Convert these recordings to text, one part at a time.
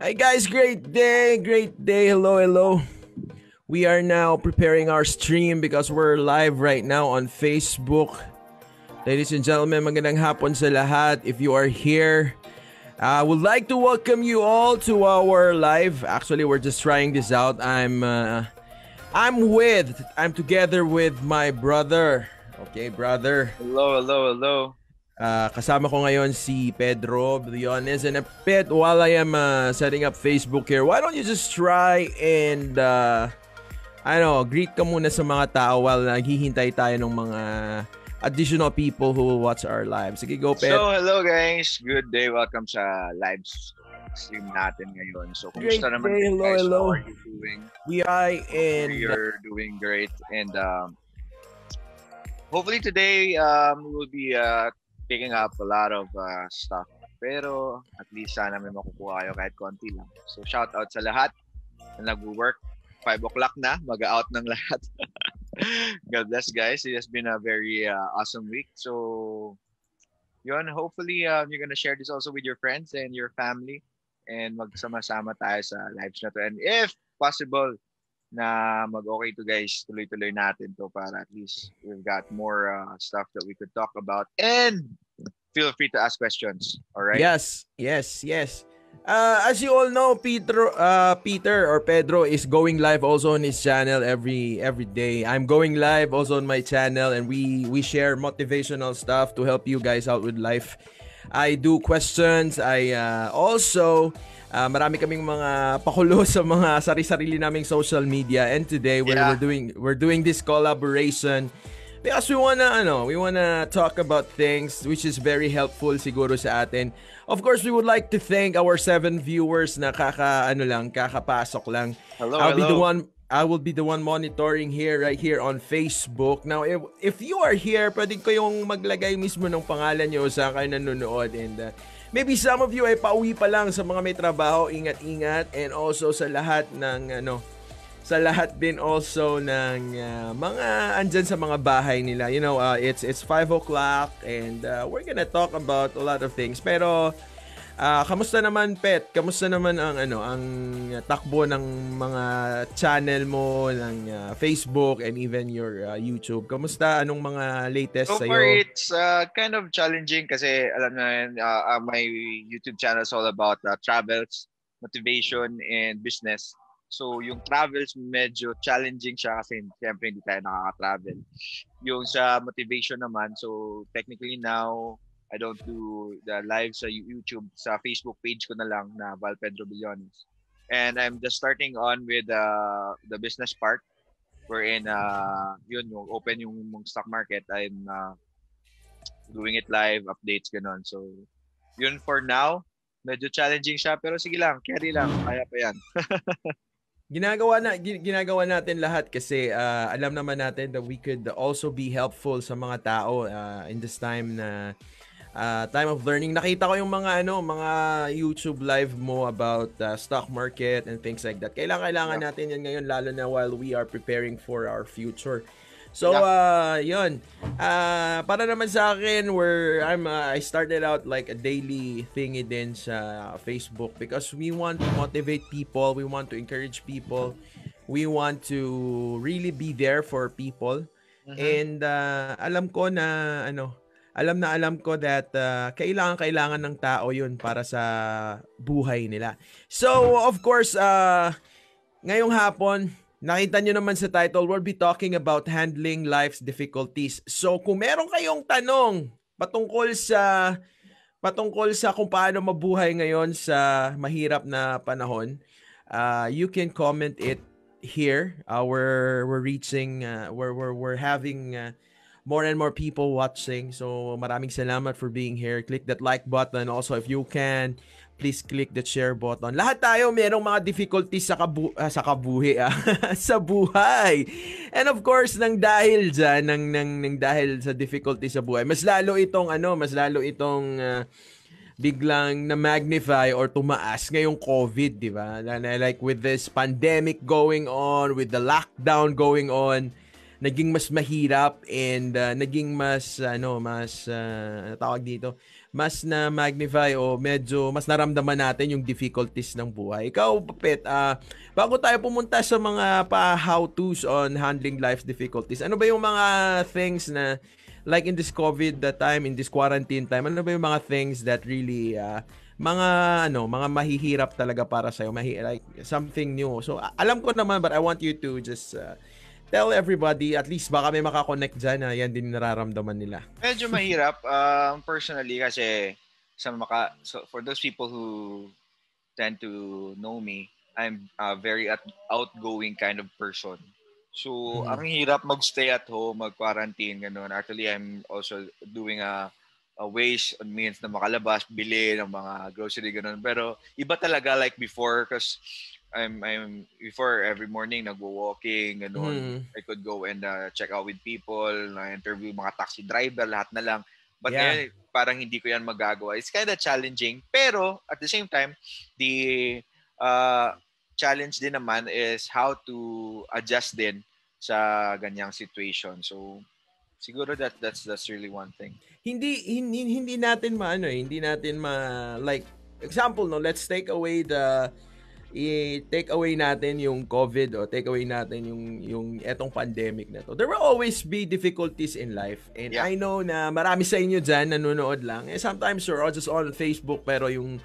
Hi guys, great day, great day. Hello, hello. We are now preparing our stream because we're live right now on Facebook. Ladies and gentlemen, magandang hapon sa lahat. If you are here, I would like to welcome you all to our live. Actually, we're just trying this out. I'm uh, I'm with I'm together with my brother. Okay, brother. Hello, hello, hello. Uh, kasama ko ngayon si Pedro Briones and uh, Pet, while I am uh, setting up Facebook here, why don't you just try and uh, know, greet ka muna sa mga tao while naghihintay tayo ng mga additional people who watch our live. Sige, go, Pet. So, hello guys. Good day. Welcome sa live stream natin ngayon. So, kumusta naman day. Hello, guys? hello. How are you doing? We are and... We're doing great. And um, hopefully today um, we will be uh, picking up a lot of uh, stuff. Pero at least sana may makukuha kayo kahit konti lang. So shout out sa lahat na nag-work. 5 o'clock na, mag-out ng lahat. God bless guys. It has been a very uh, awesome week. So yun, hopefully uh, you're gonna share this also with your friends and your family and magsama-sama tayo sa lives na to. And if possible, na mag-okay to guys, tuloy-tuloy natin to para at least we've got more uh, stuff that we could talk about. And feel free to ask questions. All right? Yes, yes, yes. Uh, as you all know, Peter, uh, Peter or Pedro is going live also on his channel every every day. I'm going live also on my channel, and we we share motivational stuff to help you guys out with life. I do questions. I uh, also Uh, marami kaming mga pakulo sa mga sari-sarili naming social media and today we're, yeah. we're doing we're doing this collaboration because we wanna ano, we wanna talk about things which is very helpful siguro sa atin. Of course, we would like to thank our seven viewers na kaka ano lang, kakapasok lang. Hello, I'll hello. be the one I will be the one monitoring here right here on Facebook. Now, if, if you are here, pwede ko yung maglagay mismo ng pangalan nyo sa kayo nanonood and uh, Maybe some of you ay pauwi pa lang sa mga may trabaho, ingat-ingat and also sa lahat ng ano sa lahat din also ng uh, mga andyan sa mga bahay nila. You know, uh, it's it's 5 o'clock and uh, we're gonna talk about a lot of things. Pero Uh, kamusta naman pet? Kamusta naman ang ano ang takbo ng mga channel mo ng uh, Facebook and even your uh, YouTube? Kamusta anong mga latest so sa iyo? So far it's uh, kind of challenging kasi alam na uh, uh, my YouTube channel is all about uh, travels, motivation and business. So yung travels medyo challenging siya kasi siyempre hindi tayo nakaka-travel. Yung sa motivation naman, so technically now I don't do the live sa YouTube, sa Facebook page ko na lang na Val Pedro Billones. And I'm just starting on with uh, the business part wherein uh, yun, yung open yung, yung stock market. I'm uh, doing it live, updates, ganun. So, yun for now. Medyo challenging siya, pero sige lang, carry lang. Kaya pa yan. ginagawa na ginagawa natin lahat kasi uh, alam naman natin that we could also be helpful sa mga tao uh, in this time na uh, time of learning. Nakita ko yung mga ano, mga YouTube live mo about uh, stock market and things like that. Kailangan kailangan yeah. natin yan ngayon lalo na while we are preparing for our future. So uh yun. Uh para naman sa akin where I'm uh, I started out like a daily thingy din sa Facebook because we want to motivate people, we want to encourage people. We want to really be there for people. Mm-hmm. And uh alam ko na ano alam na alam ko that uh, kailangan kailangan ng tao 'yun para sa buhay nila. So of course uh ngayong hapon nakita nyo naman sa title we'll be talking about handling life's difficulties. So kung meron kayong tanong patungkol sa patungkol sa kung paano mabuhay ngayon sa mahirap na panahon, uh, you can comment it here. Uh, we're we're reaching uh, we're we're we're having uh, more and more people watching. So maraming salamat for being here. Click that like button. Also, if you can, please click the share button. Lahat tayo merong mga difficulties sa kabu uh, sa kabuhi ah, sa buhay. And of course, nang dahil diyan, nang, nang, nang dahil sa difficulty sa buhay, mas lalo itong ano, mas lalo itong uh, biglang na magnify or tumaas ngayong COVID, di ba? Like with this pandemic going on, with the lockdown going on, naging mas mahirap and uh, naging mas ano mas uh, tawag dito mas na magnify o medyo mas naramdaman natin yung difficulties ng buhay. Ikaw, Pet, uh, bago tayo pumunta sa mga pa how-tos on handling life's difficulties, ano ba yung mga things na like in this COVID that time, in this quarantine time, ano ba yung mga things that really uh, mga ano, mga mahihirap talaga para sa iyo, mahi- like something new. So alam ko naman but I want you to just uh, tell everybody, at least baka may makakonect dyan na yan din nararamdaman nila. Medyo mahirap, um, personally, kasi sa maka, so for those people who tend to know me, I'm a very outgoing kind of person. So, hmm. ang hirap magstay at home, mag-quarantine, ganun. Actually, I'm also doing a, a ways and means na makalabas, bili ng mga grocery, ganun. Pero, iba talaga like before because I'm I'm before every morning nagwo-walking ganun. Mm. I could go and uh, check out with people, na interview mga taxi driver, lahat na lang. But yeah. ngayon, parang hindi ko yan magagawa. It's kind of challenging. Pero at the same time, the uh, challenge din naman is how to adjust din sa ganyang situation. So siguro that that's that's really one thing. Hindi hindi hindi natin maano eh, hindi natin ma like example no, let's take away the i-take away natin yung COVID o take away natin yung yung etong pandemic na to. There will always be difficulties in life. And yeah. I know na marami sa inyo diyan nanonood lang. And sometimes you're all just on Facebook pero yung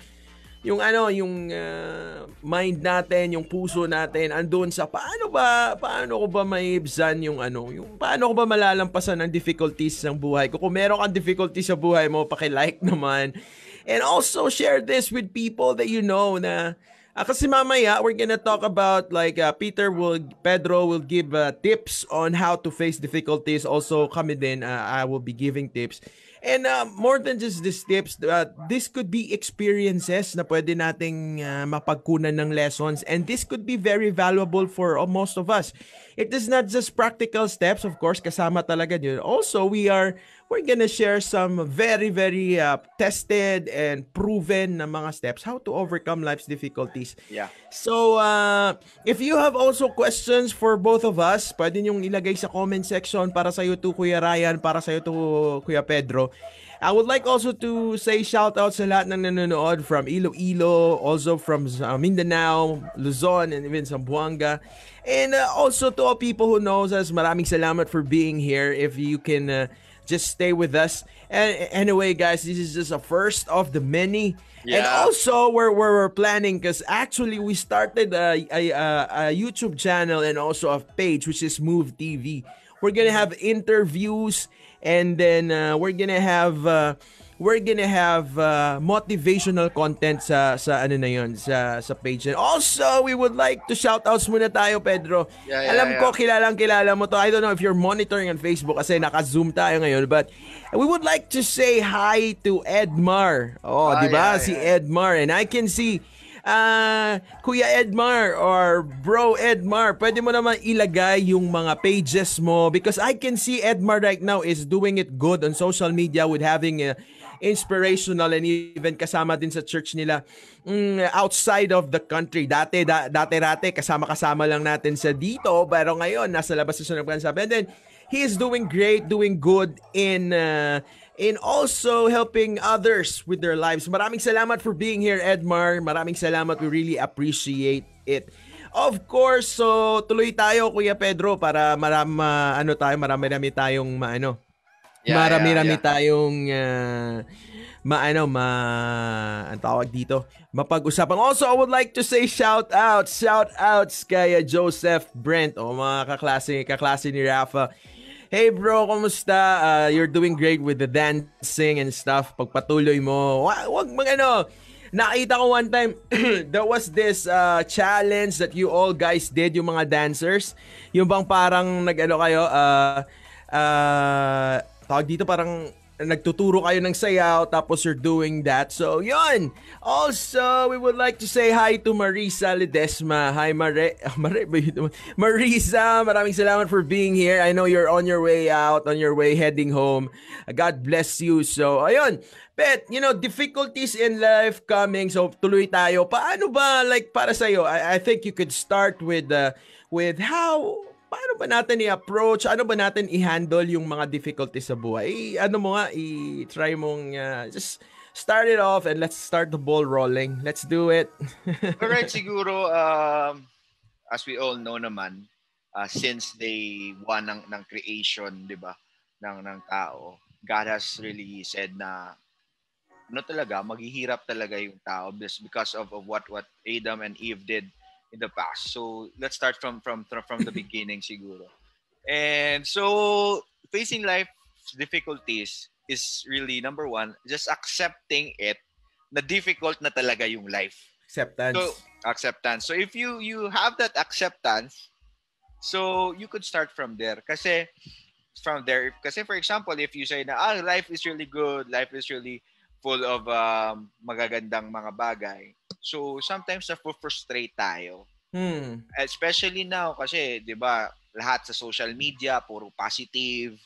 yung ano, yung uh, mind natin, yung puso natin andun sa paano ba paano ko ba maibsan yung ano, yung paano ko ba malalampasan ang difficulties ng buhay ko. Kung meron kang difficulties sa buhay mo, paki-like naman. And also share this with people that you know na Uh, kasi mamaya, we're gonna talk about like uh, Peter will, Pedro will give uh, tips on how to face difficulties. Also, kami din, uh, I will be giving tips. And uh, more than just these tips, uh, this could be experiences na pwede nating uh, mapagkunan ng lessons. And this could be very valuable for uh, most of us. It is not just practical steps, of course, kasama talaga yun. Also, we are we're gonna share some very, very uh, tested and proven na mga steps how to overcome life's difficulties. Yeah. So, uh, if you have also questions for both of us, pwede nyong ilagay sa comment section para sa iyo to Kuya Ryan, para sa iyo to Kuya Pedro. I would like also to say shout out sa lahat ng nanonood from Iloilo, also from uh, Mindanao, Luzon, and even Zamboanga. And uh, also to all people who knows us, maraming salamat for being here. If you can uh, just stay with us. And anyway, guys, this is just a first of the many. Yeah. And also, we're, we're, we're planning because actually we started a, a, a, YouTube channel and also a page, which is Move TV. We're gonna have interviews and then uh, we're gonna have. Uh, we're gonna have uh, motivational content sa sa ano na yon sa sa page. And also, we would like to shout outs muna tayo, Pedro. Yeah, yeah, Alam yeah. ko kilalang kilala mo to. I don't know if you're monitoring on Facebook kasi naka-zoom tayo ngayon, but we would like to say hi to Edmar. Oh, ah, 'di ba? Yeah, si Edmar and I can see uh, Kuya Edmar or Bro Edmar, pwede mo naman ilagay yung mga pages mo because I can see Edmar right now is doing it good on social media with having a inspirational and even kasama din sa church nila mm, outside of the country. Dati, da, dati-rate, kasama-kasama lang natin sa dito, pero ngayon, nasa labas na siya nagpansabi. And then, he is doing great, doing good in uh, in also helping others with their lives. Maraming salamat for being here, Edmar. Maraming salamat. We really appreciate it. Of course, so tuloy tayo Kuya Pedro para marami ano tayo, marami-rami tayong maano Yeah, Marami-rami yeah, yeah. tayong uh, maano ma ang tawag dito mapag-usapan also I would like to say shout out shout outs kay Joseph Brent o mga kaklase kaklase ni Rafa Hey bro, kumusta? Uh, you're doing great with the dancing and stuff. Pagpatuloy mo. Wag, wag mag ano. Nakita ko one time, there was this uh, challenge that you all guys did, yung mga dancers. Yung bang parang nag-ano kayo, uh, uh, tawag dito parang nagtuturo kayo ng sayaw tapos you're doing that. So, yun. Also, we would like to say hi to Marisa Ledesma. Hi, Mare. Mare Marisa, maraming salamat for being here. I know you're on your way out, on your way heading home. God bless you. So, ayun. Pet, you know, difficulties in life coming. So, tuloy tayo. Paano ba, like, para sa'yo? I, I think you could start with, uh, with how paano ba natin i-approach? Ano ba natin i-handle yung mga difficulties sa buhay? I, ano mo nga, i-try mong uh, just start it off and let's start the ball rolling. Let's do it. Alright, siguro, um, as we all know naman, uh, since day one ng, ng creation, di ba, ng, ng tao, God has really said na ano talaga, maghihirap talaga yung tao because of, of what what Adam and Eve did in the past. So let's start from from from the beginning siguro. And so facing life difficulties is really number one, just accepting it na difficult na talaga yung life. Acceptance. So acceptance. So if you you have that acceptance, so you could start from there. Kasi from there, kasi for example, if you say na ah, life is really good, life is really full of um, magagandang mga bagay. So sometimes na-frustrate tayo. Hmm. Especially now kasi 'di ba, lahat sa social media puro positive,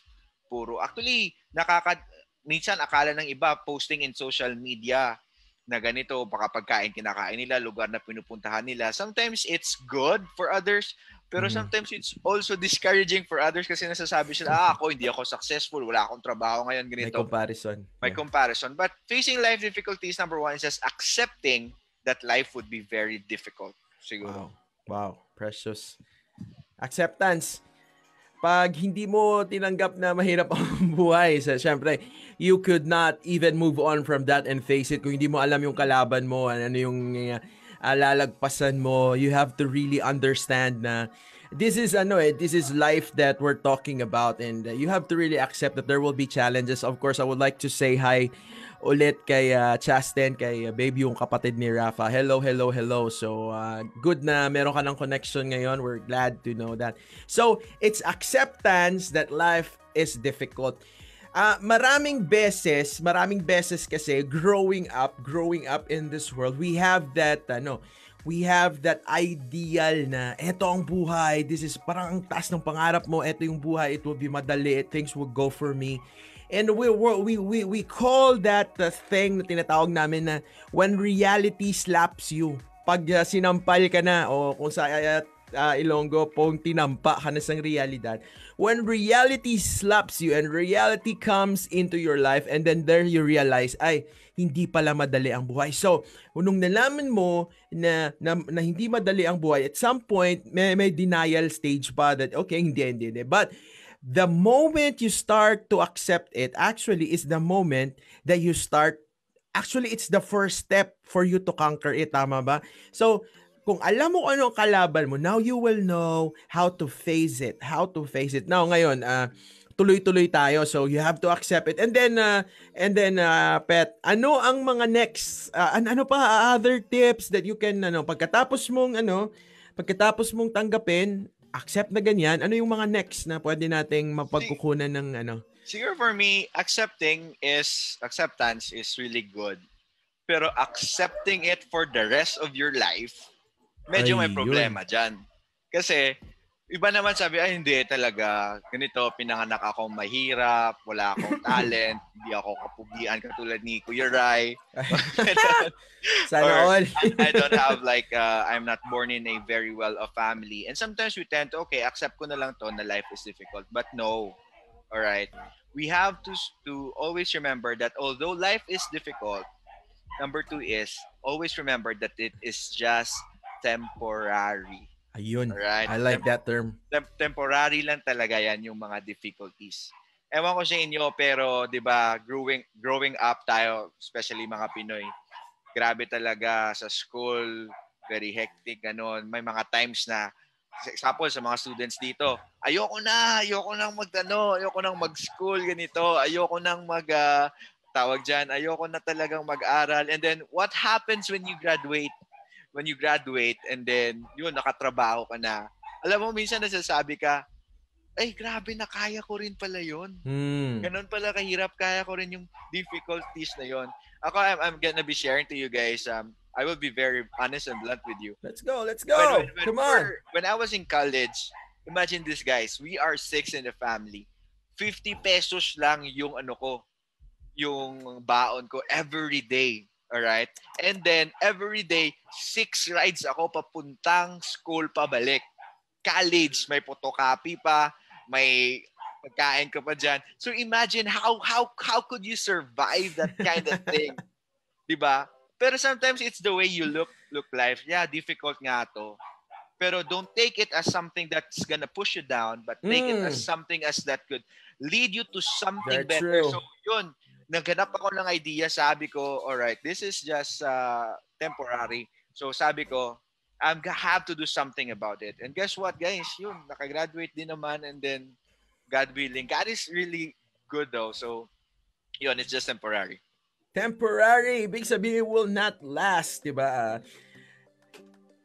puro actually nakaka minsan akala ng iba posting in social media na ganito, baka pagkain kinakain nila, lugar na pinupuntahan nila. Sometimes it's good for others, pero mm. sometimes it's also discouraging for others kasi nasasabi sila, ah, ako hindi ako successful, wala akong trabaho ngayon, ganito. May comparison. May yeah. comparison. But facing life difficulties, number one, is just accepting that life would be very difficult. Siguro. Wow. Wow. Precious. Acceptance. Pag hindi mo tinanggap na mahirap ang buhay, sa syempre, you could not even move on from that and face it kung hindi mo alam yung kalaban mo, ano yung uh, lalagpasan mo. You have to really understand na this is ano eh, this is life that we're talking about and uh, you have to really accept that there will be challenges. Of course, I would like to say hi ulit kay uh, Chasten, kay uh, baby yung kapatid ni Rafa. Hello, hello, hello. So, uh, good na meron ka ng connection ngayon. We're glad to know that. So, it's acceptance that life is difficult. Uh, maraming beses, maraming beses kasi growing up, growing up in this world, we have that, ano, we have that ideal na eto ang buhay, this is parang ang taas ng pangarap mo, eto yung buhay, it will be madali, things will go for me. And we we we we call that the thing na tinatawag namin na when reality slaps you. Pag uh, sinampal ka na o kung sa uh, uh, Ilonggo pong tinampa ka na sa realidad. When reality slaps you and reality comes into your life and then there you realize, ay, hindi pala madali ang buhay. So, nung nalaman mo na, na, na hindi madali ang buhay, at some point, may, may denial stage pa that, okay, hindi, hindi, hindi. But, the moment you start to accept it, actually, is the moment that you start Actually, it's the first step for you to conquer it, tama ba? So, kung alam mo ano ang kalaban mo, now you will know how to face it. How to face it. Now, ngayon, uh, tuloy-tuloy tayo. So, you have to accept it. And then, uh, and then, uh, Pet, ano ang mga next, uh, ano, ano pa, other tips that you can, ano, pagkatapos mong, ano, pagkatapos mong tanggapin, accept na ganyan, ano yung mga next na pwede nating mapagkukunan ng, ano? Siguro for me, accepting is, acceptance is really good. Pero accepting it for the rest of your life, medyo may problema yun. dyan. Kasi, iba naman sabi, ay hindi talaga, ganito, pinanganak ako mahirap, wala akong talent, hindi ako kapugian katulad ni Kuya Rai. Sana all. I, I don't have like, uh, I'm not born in a very well-off family. And sometimes we tend to, okay, accept ko na lang to na life is difficult. But no, all right? We have to, to always remember that although life is difficult, number two is always remember that it is just temporary. Ayun. Alright? I like Tem- that term. Tem- temporary lang talaga yan yung mga difficulties. Ewan ko sa inyo, pero 'di ba, growing growing up tayo, especially mga Pinoy, grabe talaga sa school, very hectic ganun. May mga times na example sa mga students dito, ayoko na, ayoko nang magtano, ayoko nang mag-school ganito, ayoko nang mag uh, tawag diyan, ayoko na talagang mag-aral. And then what happens when you graduate? When you graduate and then yun nakatrabaho ka na. Alam mo minsan nasasabi ka ay grabe na kaya ko rin pala yun. Mm. ganun pala kahirap kaya ko rin yung difficulties na yun. Ako I'm, I'm gonna be sharing to you guys um I will be very honest and blunt with you. Let's go let's go when, when, when come on. when I was in college imagine this guys we are six in the family. 50 pesos lang yung ano ko yung baon ko every day Alright? And then, every day, six rides ako papuntang school pabalik. College, may photocopy pa, may pagkain ka pa dyan. So imagine how how how could you survive that kind of thing? 'Di ba? Pero sometimes it's the way you look look life. Yeah, difficult nga to. Pero don't take it as something that's gonna push you down, but take mm. it as hmm. something as that could lead you to something Very better. True. So yun, naghanap ako ng idea, sabi ko, all right, this is just uh, temporary. So sabi ko, I'm gonna have to do something about it. And guess what, guys? Yun, nakagraduate din naman and then God willing. God is really good though. So, yun, it's just temporary temporary. Ibig sabihin will not last, 'di ba?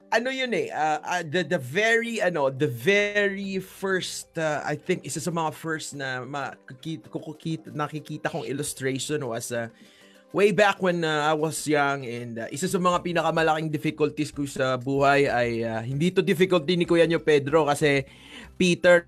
Ano yun eh, uh, uh, the, the very, ano, the very first, uh, I think, isa sa mga first na makikita, kukukita, nakikita kong illustration was uh, way back when uh, I was young and uh, isa sa mga pinakamalaking difficulties ko sa buhay ay uh, hindi to difficulty ni Kuya nyo Pedro kasi Peter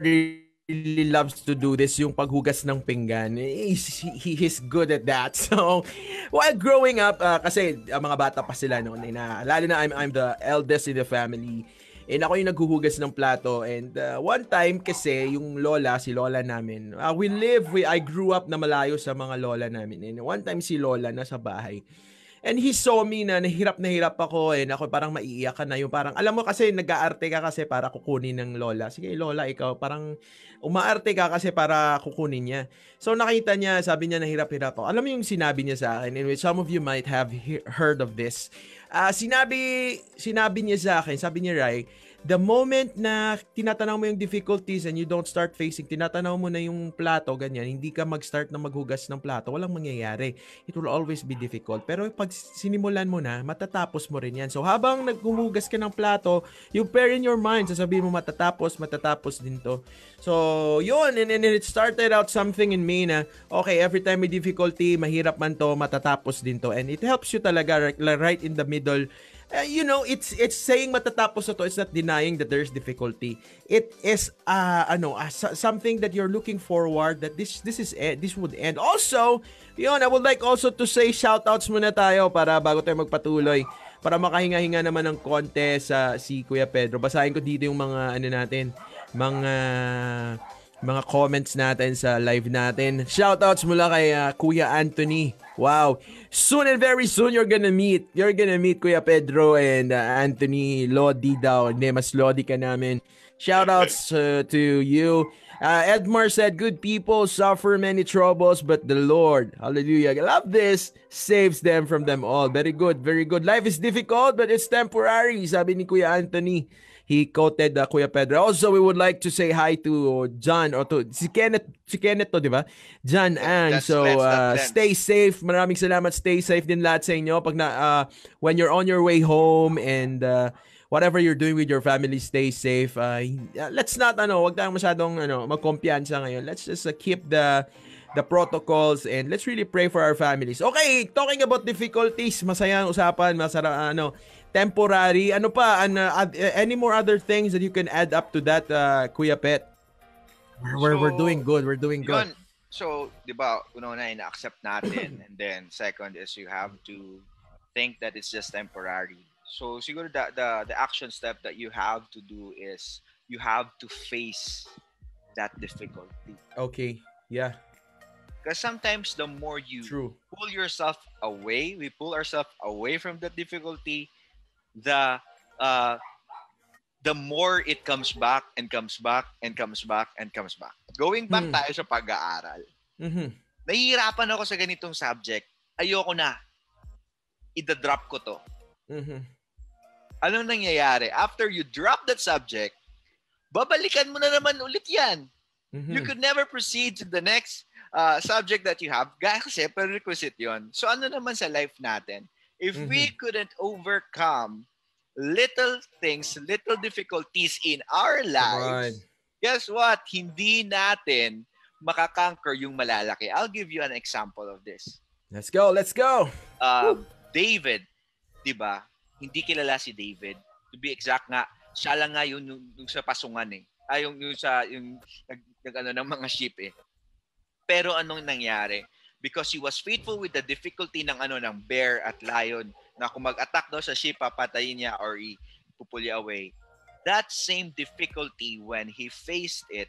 really loves to do this, yung paghugas ng pinggan. He's, he, he's good at that. So, while growing up, uh, kasi uh, mga bata pa sila noon, eh, na, lalo na I'm, I'm the eldest in the family. And ako yung naghuhugas ng plato. And uh, one time kasi, yung lola, si lola namin, uh, we live, we, I grew up na malayo sa mga lola namin. And one time si lola nasa bahay. And he saw me na nahirap na hirap ako eh. Ako parang maiiyak ka na yung parang, alam mo kasi nag-aarte ka kasi para kukunin ng lola. Sige lola, ikaw parang umaarte ka kasi para kukunin niya. So nakita niya, sabi niya nahirap-hirap ako. Alam mo yung sinabi niya sa akin, in which some of you might have he- heard of this. Uh, sinabi, sinabi niya sa akin, sabi niya, Rai, the moment na tinatanaw mo yung difficulties and you don't start facing, tinatanaw mo na yung plato, ganyan, hindi ka mag-start na maghugas ng plato, walang mangyayari. It will always be difficult. Pero pag sinimulan mo na, matatapos mo rin yan. So habang naghumugas ka ng plato, you pair in your mind, sasabihin mo matatapos, matatapos din to. So, yun, and, and it started out something in me na, okay, every time may difficulty, mahirap man to, matatapos din to. And it helps you talaga right in the middle uh, you know, it's it's saying matatapos na to. It's not denying that there's difficulty. It is uh ano, uh, something that you're looking forward that this this is eh, this would end. Also, yun, I would like also to say shoutouts muna tayo para bago tayo magpatuloy para makahinga-hinga naman ng konti sa si Kuya Pedro. Basahin ko dito yung mga ano natin, mga mga comments natin sa live natin. Shoutouts mula kay uh, Kuya Anthony. Wow. Soon and very soon you're gonna meet. You're gonna meet Kuya Pedro and uh, Anthony Lodi daw. Hindi, mas Lodi ka namin. Shoutouts uh, to you. Uh, Edmar said, Good people suffer many troubles, but the Lord, hallelujah, I love this, saves them from them all. Very good, very good. Life is difficult, but it's temporary, sabi ni Kuya Anthony. He quoted uh, Kuya Pedro. Also, we would like to say hi to John or to si Kenneth, si Kenneth to, di ba? John and so uh, stay safe. Maraming salamat. Stay safe din lahat sa inyo pag na uh, when you're on your way home and uh, whatever you're doing with your family, stay safe. Uh, let's not ano, wag tayong masyadong ano, magkumpiyansa ngayon. Let's just uh, keep the the protocols and let's really pray for our families. Okay, talking about difficulties, masayang usapan, masara ano, temporary. Ano pa? An, uh, any more other things that you can add up to that, uh, Kuya Pet? We're, so, we're, we're doing good. We're doing good. Yun, so, di ba, una-una, ina-accept natin. and then, second is you have to think that it's just temporary. So, siguro the, the, the action step that you have to do is you have to face that difficulty. Okay. Yeah. Because sometimes the more you True. pull yourself away, we pull ourselves away from that difficulty, the uh, the more it comes back and comes back and comes back and comes back. Going back mm. tayo sa pag-aaral. Mm-hmm. Nahihirapan ako sa ganitong subject. Ayoko na. Ida-drop ko to. Mm-hmm. Anong nangyayari? After you drop that subject, babalikan mo na naman ulit yan. Mm-hmm. You could never proceed to the next uh, subject that you have. Kasi prerequisite yon. So ano naman sa life natin? If mm-hmm. we couldn't overcome little things, little difficulties in our lives, guess what? Hindi natin makakanker yung malalaki. I'll give you an example of this. Let's go, let's go. Um, David, 'di ba? Hindi kilala si David. To be exact nga, siya lang nga yung, yung, yung sa pasungan eh. Ay, yung, yung sa yung nag, nag ano ng mga ship eh. Pero anong nangyari? Because he was faithful with the difficulty ng ano ng bear at lion na kung mag-attack daw sa sheep papatayin niya or ipupulya away that same difficulty when he faced it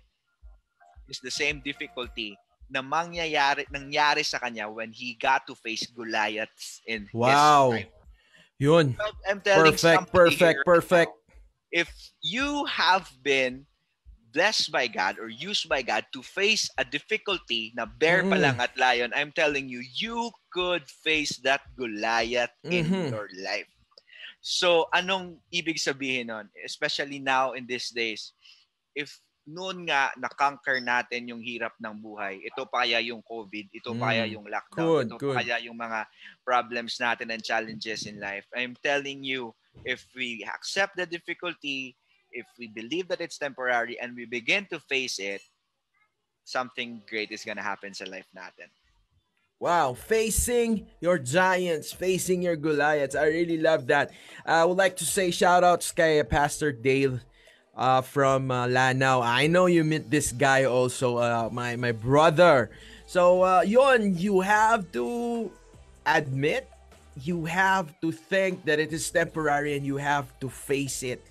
is the same difficulty na mangyayari nangyari sa kanya when he got to face Goliaths in wow. his life. Yun. I'm telling Perfect, perfect, perfect. now, if you have been blessed by God or used by God to face a difficulty na bear pa Mm. lang at lion, I'm telling you, you could face that Goliath in Mhm. your life. So, anong ibig sabihin nun? Especially now in these days, if noon nga na-conquer natin yung hirap ng buhay, ito pa kaya yung COVID, ito pa kaya Mm. yung lockdown, Good, ito good. pa kaya yung mga problems natin and challenges in life. I'm telling you, if we accept the difficulty, if we believe that it's temporary and we begin to face it, something great is gonna happen sa life natin. Wow, facing your giants, facing your Goliaths. I really love that. I would like to say shout outs kay Pastor Dale uh, from uh, Lanao. I know you met this guy also, uh, my my brother. So, uh, yon, you have to admit, you have to think that it is temporary and you have to face it.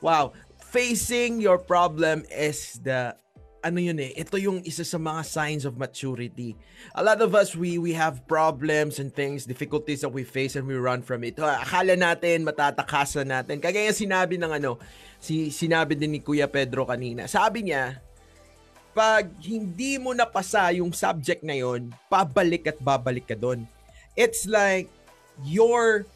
Wow, facing your problem is the ano yun eh, ito yung isa sa mga signs of maturity. A lot of us, we we have problems and things, difficulties that we face and we run from it. Akala natin, matatakasan natin. Kagaya sinabi ng ano, si, sinabi din ni Kuya Pedro kanina. Sabi niya, pag hindi mo napasa yung subject na yon, pabalik at babalik ka doon. It's like your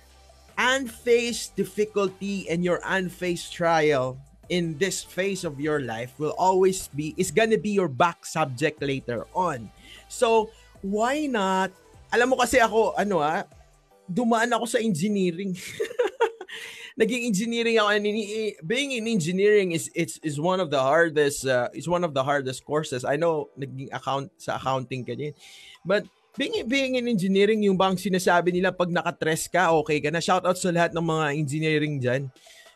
unfaced difficulty and your unfaced trial in this phase of your life will always be is gonna be your back subject later on. So, why not? Alam mo kasi ako, ano ah, dumaan ako sa engineering. Naging engineering ako and in- being in engineering is it's is one of the hardest uh, is one of the hardest courses. I know naging account sa accounting ka din. But being being in engineering yung bang sinasabi nila pag nakatres ka okay ka na. Shout out sa lahat ng mga engineering diyan.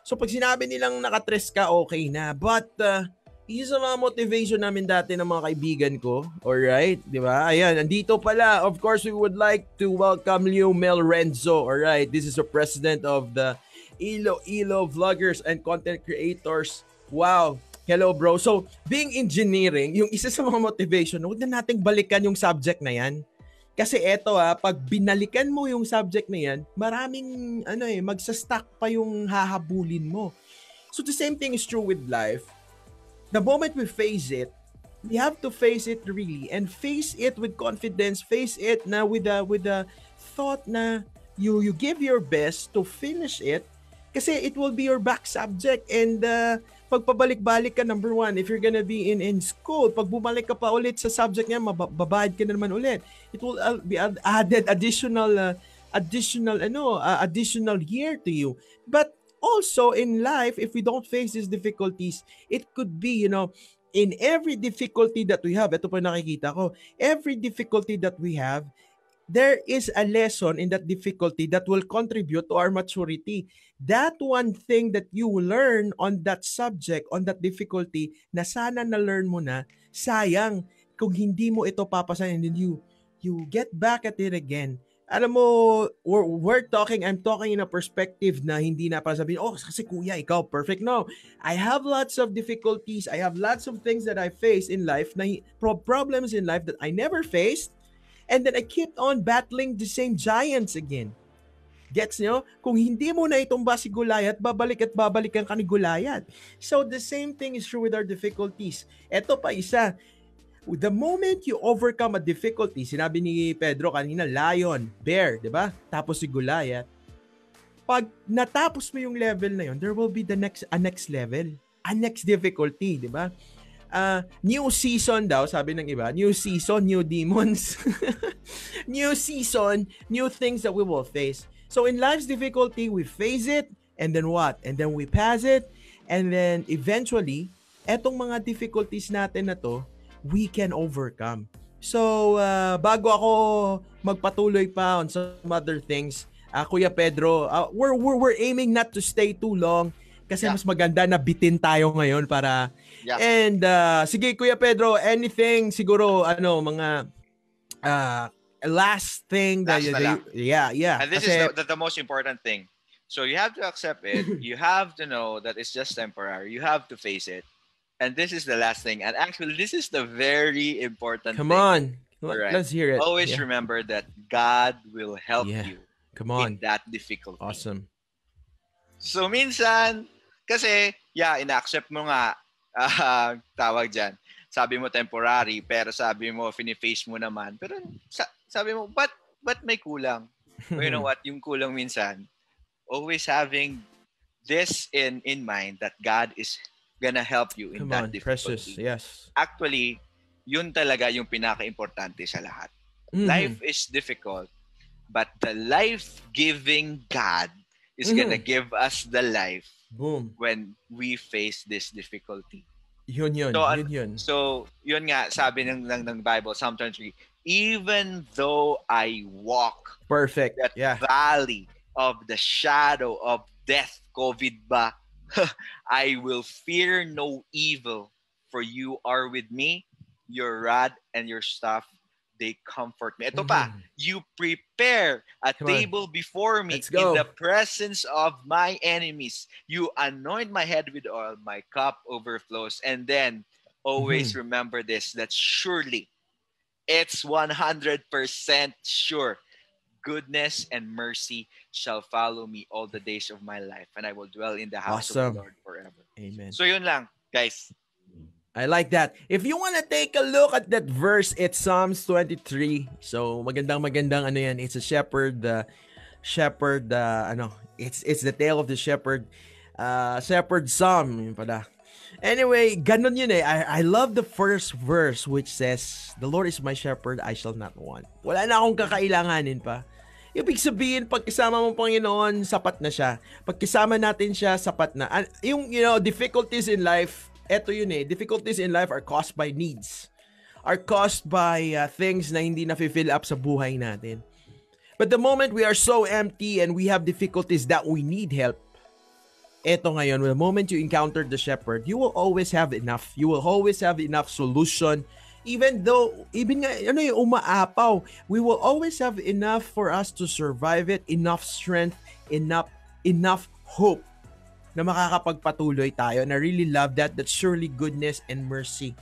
So pag sinabi nilang nakatres ka, okay na. But, uh, isa sa mga motivation namin dati ng mga kaibigan ko. Alright, di ba? Ayan, andito pala. Of course, we would like to welcome Leo Mel Renzo. Alright, this is the president of the Ilo-Ilo Vloggers and Content Creators. Wow, Hello bro. So, being engineering, yung isa sa mga motivation, huwag na nating balikan yung subject na yan. Kasi eto ah, pag binalikan mo yung subject na yan, maraming ano eh, magsa-stack pa yung hahabulin mo. So the same thing is true with life. The moment we face it, we have to face it really and face it with confidence, face it na with a with a thought na you you give your best to finish it kasi it will be your back subject and uh, pagpabalik-balik ka number one if you're gonna be in in school pag bumalik ka pa ulit sa subject niya mababayad ka na naman ulit. It will uh, be ad- added additional uh, additional ano uh, additional year to you. But also in life if we don't face these difficulties it could be you know in every difficulty that we have ito po nakikita ko every difficulty that we have there is a lesson in that difficulty that will contribute to our maturity. That one thing that you learn on that subject, on that difficulty, na sana na-learn mo na, sayang kung hindi mo ito papasan and then you, you get back at it again. Alam mo, we're, we're talking, I'm talking in a perspective na hindi na para sabihin, oh, kasi kuya, ikaw, perfect. No, I have lots of difficulties. I have lots of things that I face in life, na, pro- problems in life that I never faced, And then I keep on battling the same giants again. Gets nyo? Kung hindi mo na itumba si Goliath, babalik at babalikan ka ni Goliath. So the same thing is true with our difficulties. Ito pa isa. The moment you overcome a difficulty, sinabi ni Pedro kanina, lion, bear, di ba? Tapos si Goliath. Pag natapos mo yung level na yun, there will be the next, a next level. A next difficulty, di ba? Uh, new season daw, sabi ng iba, new season, new demons. new season, new things that we will face. So in life's difficulty, we face it, and then what? And then we pass it, and then eventually, etong mga difficulties natin na to, we can overcome. So, uh, bago ako magpatuloy pa on some other things, uh, Kuya Pedro, uh, we're, we're, we're aiming not to stay too long kasi Yeah. mas maganda na bitin tayo ngayon para Yeah. And uh, sige Kuya Pedro, anything siguro ano mga uh, last thing that Last you, yeah, yeah. And this Kasi- is the, the, the most important thing. So you have to accept it. you have to know that it's just temporary. You have to face it. and this is the last thing. And actually, this is the very important Come thing. on. Alright. Let's hear it. Always Yeah. remember that God will help Yeah. you Come in on. that difficulty. Awesome. So minsan, kasi, yeah, ina-accept mo nga, ah, tawag dyan, sabi mo temporary, pero sabi mo, fini-face mo naman. Pero sa- sabi mo, but, but may kulang. But you know what, yung kulang minsan, always having this in in mind that God is gonna help you in Come that on, difficulty. precious. Yes. Actually, yun talaga yung pinaka-importante sa lahat. Mhm. Life is difficult, but the life-giving God is Mhm. gonna give us the life Boom. when we face this difficulty. Yun yun. So, yun yun. So, yun nga, sabi ng, ng, ng Bible, Psalm 23, even though I walk Perfect. that Yeah. valley of the shadow of death, COVID ba, I will fear no evil, for you are with me, your rod and your staff, they comfort me. Ito pa, Mhm. you prepare a Come on. table before me in the presence of my enemies. You anoint my head with oil, my cup overflows. And then always Mm-hmm. remember this that surely it's 100% sure goodness and mercy shall follow me all the days of my life and I will dwell in the house of Awesome. the Lord forever. Amen. So yun lang, guys. I like that. If you want to take a look at that verse, it's Psalms 23. So magandang magandang ano yan. It's a shepherd, uh, shepherd, uh, ano, it's it's the tale of the shepherd, uh, shepherd psalm, yun pala. Anyway, ganun yun eh. I, I love the first verse which says, The Lord is my shepherd, I shall not want. Wala na akong kakailanganin pa. Ibig sabihin, pag kasama mo Panginoon, sapat na siya. Pag kasama natin siya, sapat na. An- Yung, you know, difficulties in life, eto yun eh. Difficulties in life are caused by needs. Are caused by uh, things na hindi na-fill up sa buhay natin. But the moment we are so empty and we have difficulties that we need help, eto ngayon, the moment you encounter the shepherd, you will always have enough. You will always have enough solution. Even though, even nga, ano yung umaapaw, we will always have enough for us to survive it, enough strength, enough, enough hope na makakapagpatuloy tayo. And I really love that. That surely goodness and mercy.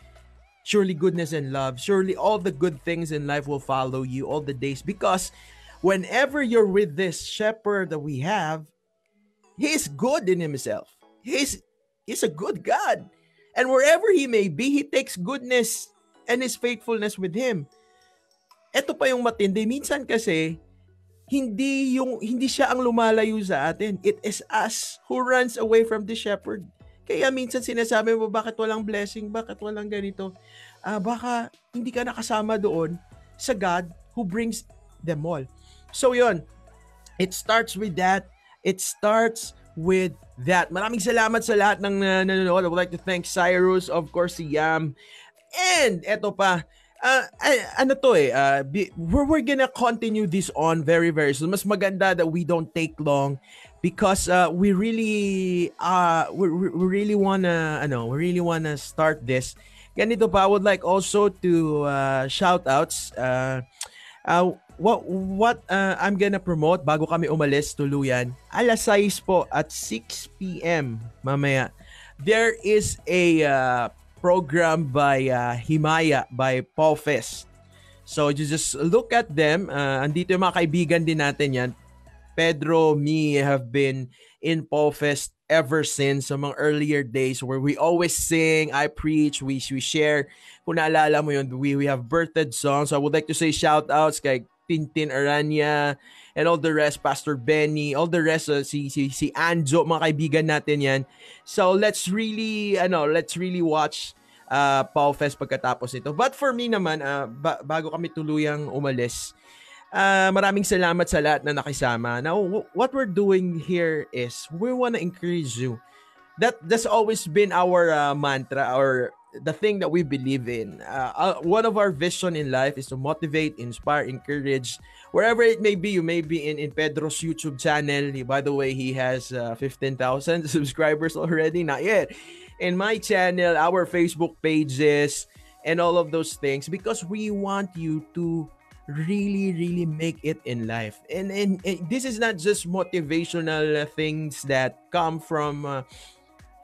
Surely goodness and love. Surely all the good things in life will follow you all the days. Because whenever you're with this shepherd that we have, He is good in himself. He's he's a good God. And wherever he may be, he takes goodness and his faithfulness with him. Ito pa yung matindi. Minsan kasi, hindi yung hindi siya ang lumalayo sa atin. It is us who runs away from the shepherd. Kaya minsan sinasabi mo, bakit walang blessing? Bakit walang ganito? Ah, baka hindi ka nakasama doon sa God who brings them all. So yun, it starts with that. It starts with that. Maraming salamat sa lahat ng uh, nanonood. I would like to thank Cyrus, of course, si Yam. And eto pa, uh, ano to eh, uh, be- we're, we're gonna continue this on very, very soon. Mas maganda that we don't take long because uh, we really, uh, we, we we really wanna, ano, we really wanna start this. Ganito pa, I would like also to uh, shout outs. Uh, uh, what what uh, I'm gonna promote bago kami umalis tuluyan, alas 6 po at 6 p.m. mamaya. There is a uh, program by uh, Himaya by Paul Fest. So you just look at them. Uh, andito yung mga kaibigan din natin yan. Pedro, me have been in Paul Fest ever since sa mga earlier days where we always sing, I preach, we, we share. Kung naalala mo yun, we, we have birthday songs. So I would like to say shout outs kay Tintin Aranya, and all the rest, Pastor Benny, all the rest, uh, si, si, si Anjo, mga kaibigan natin yan. So let's really, ano, let's really watch uh, Pau Fest pagkatapos nito. But for me naman, uh, ba- bago kami tuluyang umalis, uh, maraming salamat sa lahat na nakisama. Now, w- what we're doing here is, we wanna encourage you. That that's always been our uh, mantra or the thing that we believe in. Uh, uh, one of our vision in life is to motivate, inspire, encourage, wherever it may be. You may be in, in Pedro's YouTube channel. By the way, he has uh, 15,000 subscribers already. Not yet. In my channel, our Facebook pages, and all of those things because we want you to really really make it in life and and, and this is not just motivational uh, things that come from uh,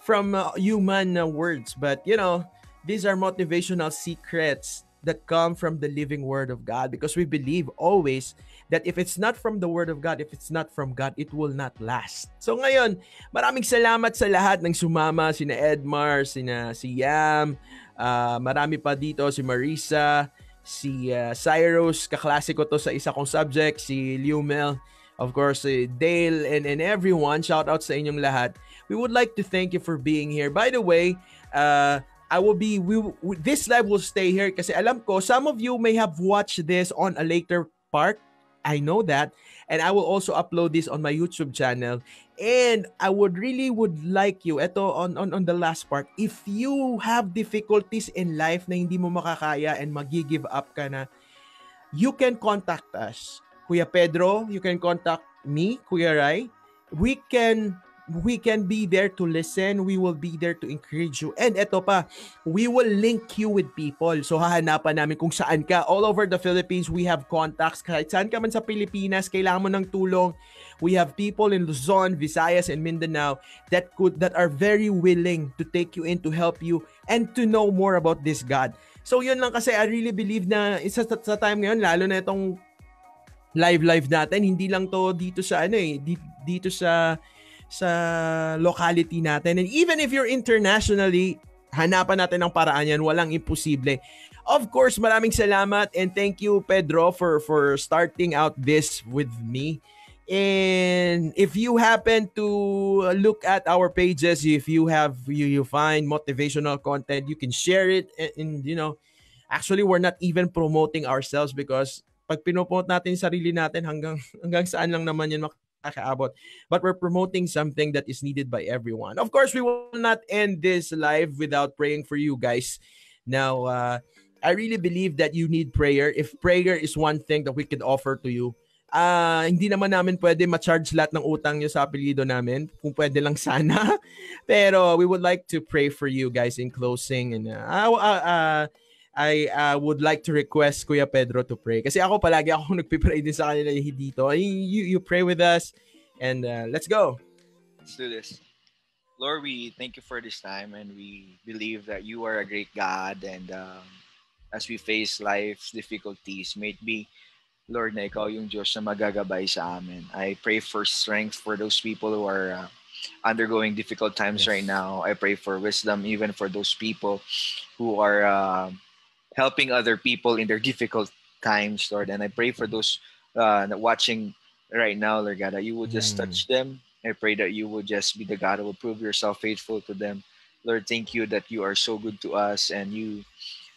from uh, human uh, words, but you know, these are motivational secrets that come from the living word of God because we believe always that if it's not from the word of God, if it's not from God, it will not last. So ngayon, maraming salamat sa lahat ng sumama, sina Edmar, sina si Yam, uh, marami pa dito si Marisa, si uh, Cyrus, kaklasiko to sa isa kong subject, si Liumel, of course, si Dale, and, and everyone. Shout out sa inyong lahat. We would like to thank you for being here. By the way, uh, I will be we, we this live will stay here kasi alam ko some of you may have watched this on a later part. I know that and I will also upload this on my YouTube channel and I would really would like you eto on on on the last part if you have difficulties in life na hindi mo makakaya and magi-give up ka na you can contact us. Kuya Pedro, you can contact me, Kuya Rai. We can we can be there to listen. We will be there to encourage you. And eto pa, we will link you with people. So hahanapan namin kung saan ka. All over the Philippines, we have contacts. Kahit saan ka man sa Pilipinas, kailangan mo ng tulong. We have people in Luzon, Visayas, and Mindanao that could that are very willing to take you in to help you and to know more about this God. So yun lang kasi I really believe na isa sa, sa time ngayon lalo na itong live live natin hindi lang to dito sa ano eh dito sa sa locality natin. And even if you're internationally, hanapan natin ng paraan yan. Walang imposible. Of course, maraming salamat and thank you Pedro for for starting out this with me. And if you happen to look at our pages, if you have you, you find motivational content, you can share it and, and you know, actually we're not even promoting ourselves because pag pinopromote natin sarili natin hanggang hanggang saan lang naman yan nakakaabot. But we're promoting something that is needed by everyone. Of course, we will not end this live without praying for you guys. Now, uh, I really believe that you need prayer. If prayer is one thing that we can offer to you, uh, hindi naman namin pwede ma-charge lahat ng utang nyo sa apelido namin. Kung pwede lang sana. Pero we would like to pray for you guys in closing. And uh, uh, uh, I uh, would like to request Kuya Pedro to pray. Kasi ako palagi ako nagpipray din sa kanila dito. You, you pray with us and uh, let's go. Let's do this. Lord, we thank you for this time and we believe that you are a great God and um, as we face life's difficulties, may it be, Lord, na ikaw yung Diyos na magagabay sa amin. I pray for strength for those people who are uh, undergoing difficult times yes. right now. I pray for wisdom even for those people who are uh, helping other people in their difficult times, Lord. And I pray for those uh, watching right now, Lord God, that you would just mm. touch them. I pray that you would just be the God who will prove yourself faithful to them. Lord, thank you that you are so good to us and you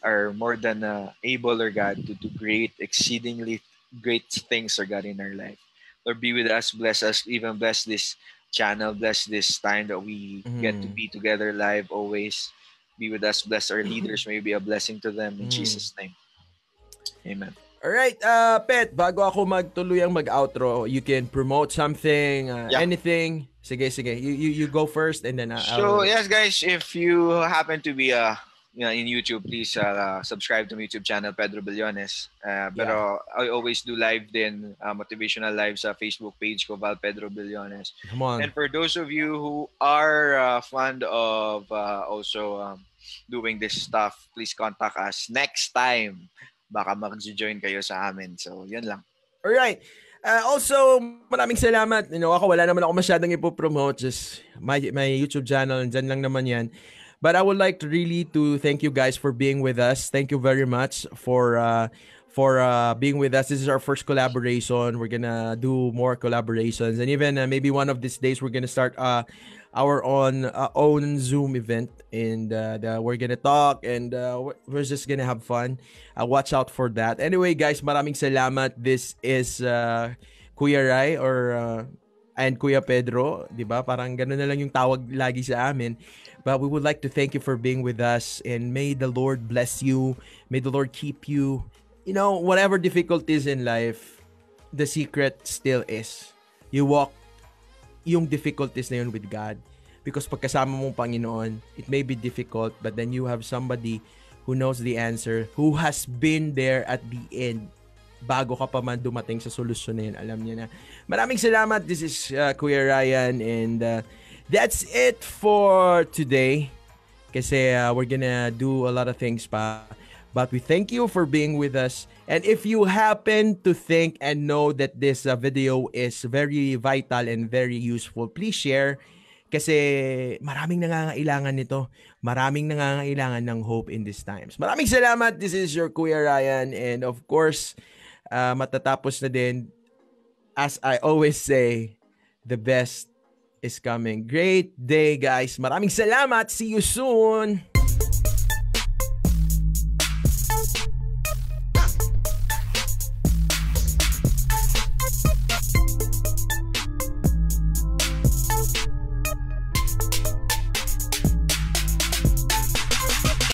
are more than uh, able, Lord God, to do great, exceedingly great things, Lord God, in our life. Lord, be with us, bless us, even bless this channel, bless this time that we mm. get to mm. be together live always be with us. Bless our leaders. May be a blessing to them. In mm. Jesus' name. Amen. All right, uh, Pet, bago ako magtuluyang mag-outro, you can promote something, uh, yeah. anything. Sige, sige. You, you, you go first and then uh, So, yes, guys, if you happen to be a you know, in YouTube, please uh, subscribe to my YouTube channel, Pedro Billones. Uh, pero yeah. I always do live din, uh, motivational live sa Facebook page ko, Val Pedro Billones. Come on. And for those of you who are uh, fond of uh, also um, doing this stuff, please contact us next time. Baka mag-join kayo sa amin. So, yun lang. Alright. Uh, also, maraming salamat. You know, ako wala naman ako masyadong ipopromote. Just my, my YouTube channel, dyan lang naman yan. But I would like to really to thank you guys for being with us. Thank you very much for uh, for uh, being with us. This is our first collaboration. We're gonna do more collaborations, and even uh, maybe one of these days we're gonna start uh, our own uh, own Zoom event, and uh, the, we're gonna talk and uh, we're just gonna have fun. Uh, watch out for that. Anyway, guys, maraming salamat. This is uh, Kuya Rai or uh, and Kuya Pedro, 'di ba? Parang ganoon na lang yung tawag lagi sa amin. But we would like to thank you for being with us and may the Lord bless you. May the Lord keep you. You know, whatever difficulties in life, the secret still is you walk yung difficulties na yun with God. Because pagkasama mong Panginoon, it may be difficult, but then you have somebody who knows the answer, who has been there at the end bago ka pa man dumating sa solusyon na yun. Alam niya na. Maraming salamat. This is uh, Kuya Ryan and uh, that's it for today. Kasi uh, we're gonna do a lot of things pa. But we thank you for being with us. And if you happen to think and know that this uh, video is very vital and very useful, please share. Kasi maraming nangangailangan nito. Maraming nangangailangan ng hope in these times. Maraming salamat. This is your Kuya Ryan. And of course, uh, matatapos na din. As I always say, the best is coming. Great day, guys. Maraming salamat. See you soon.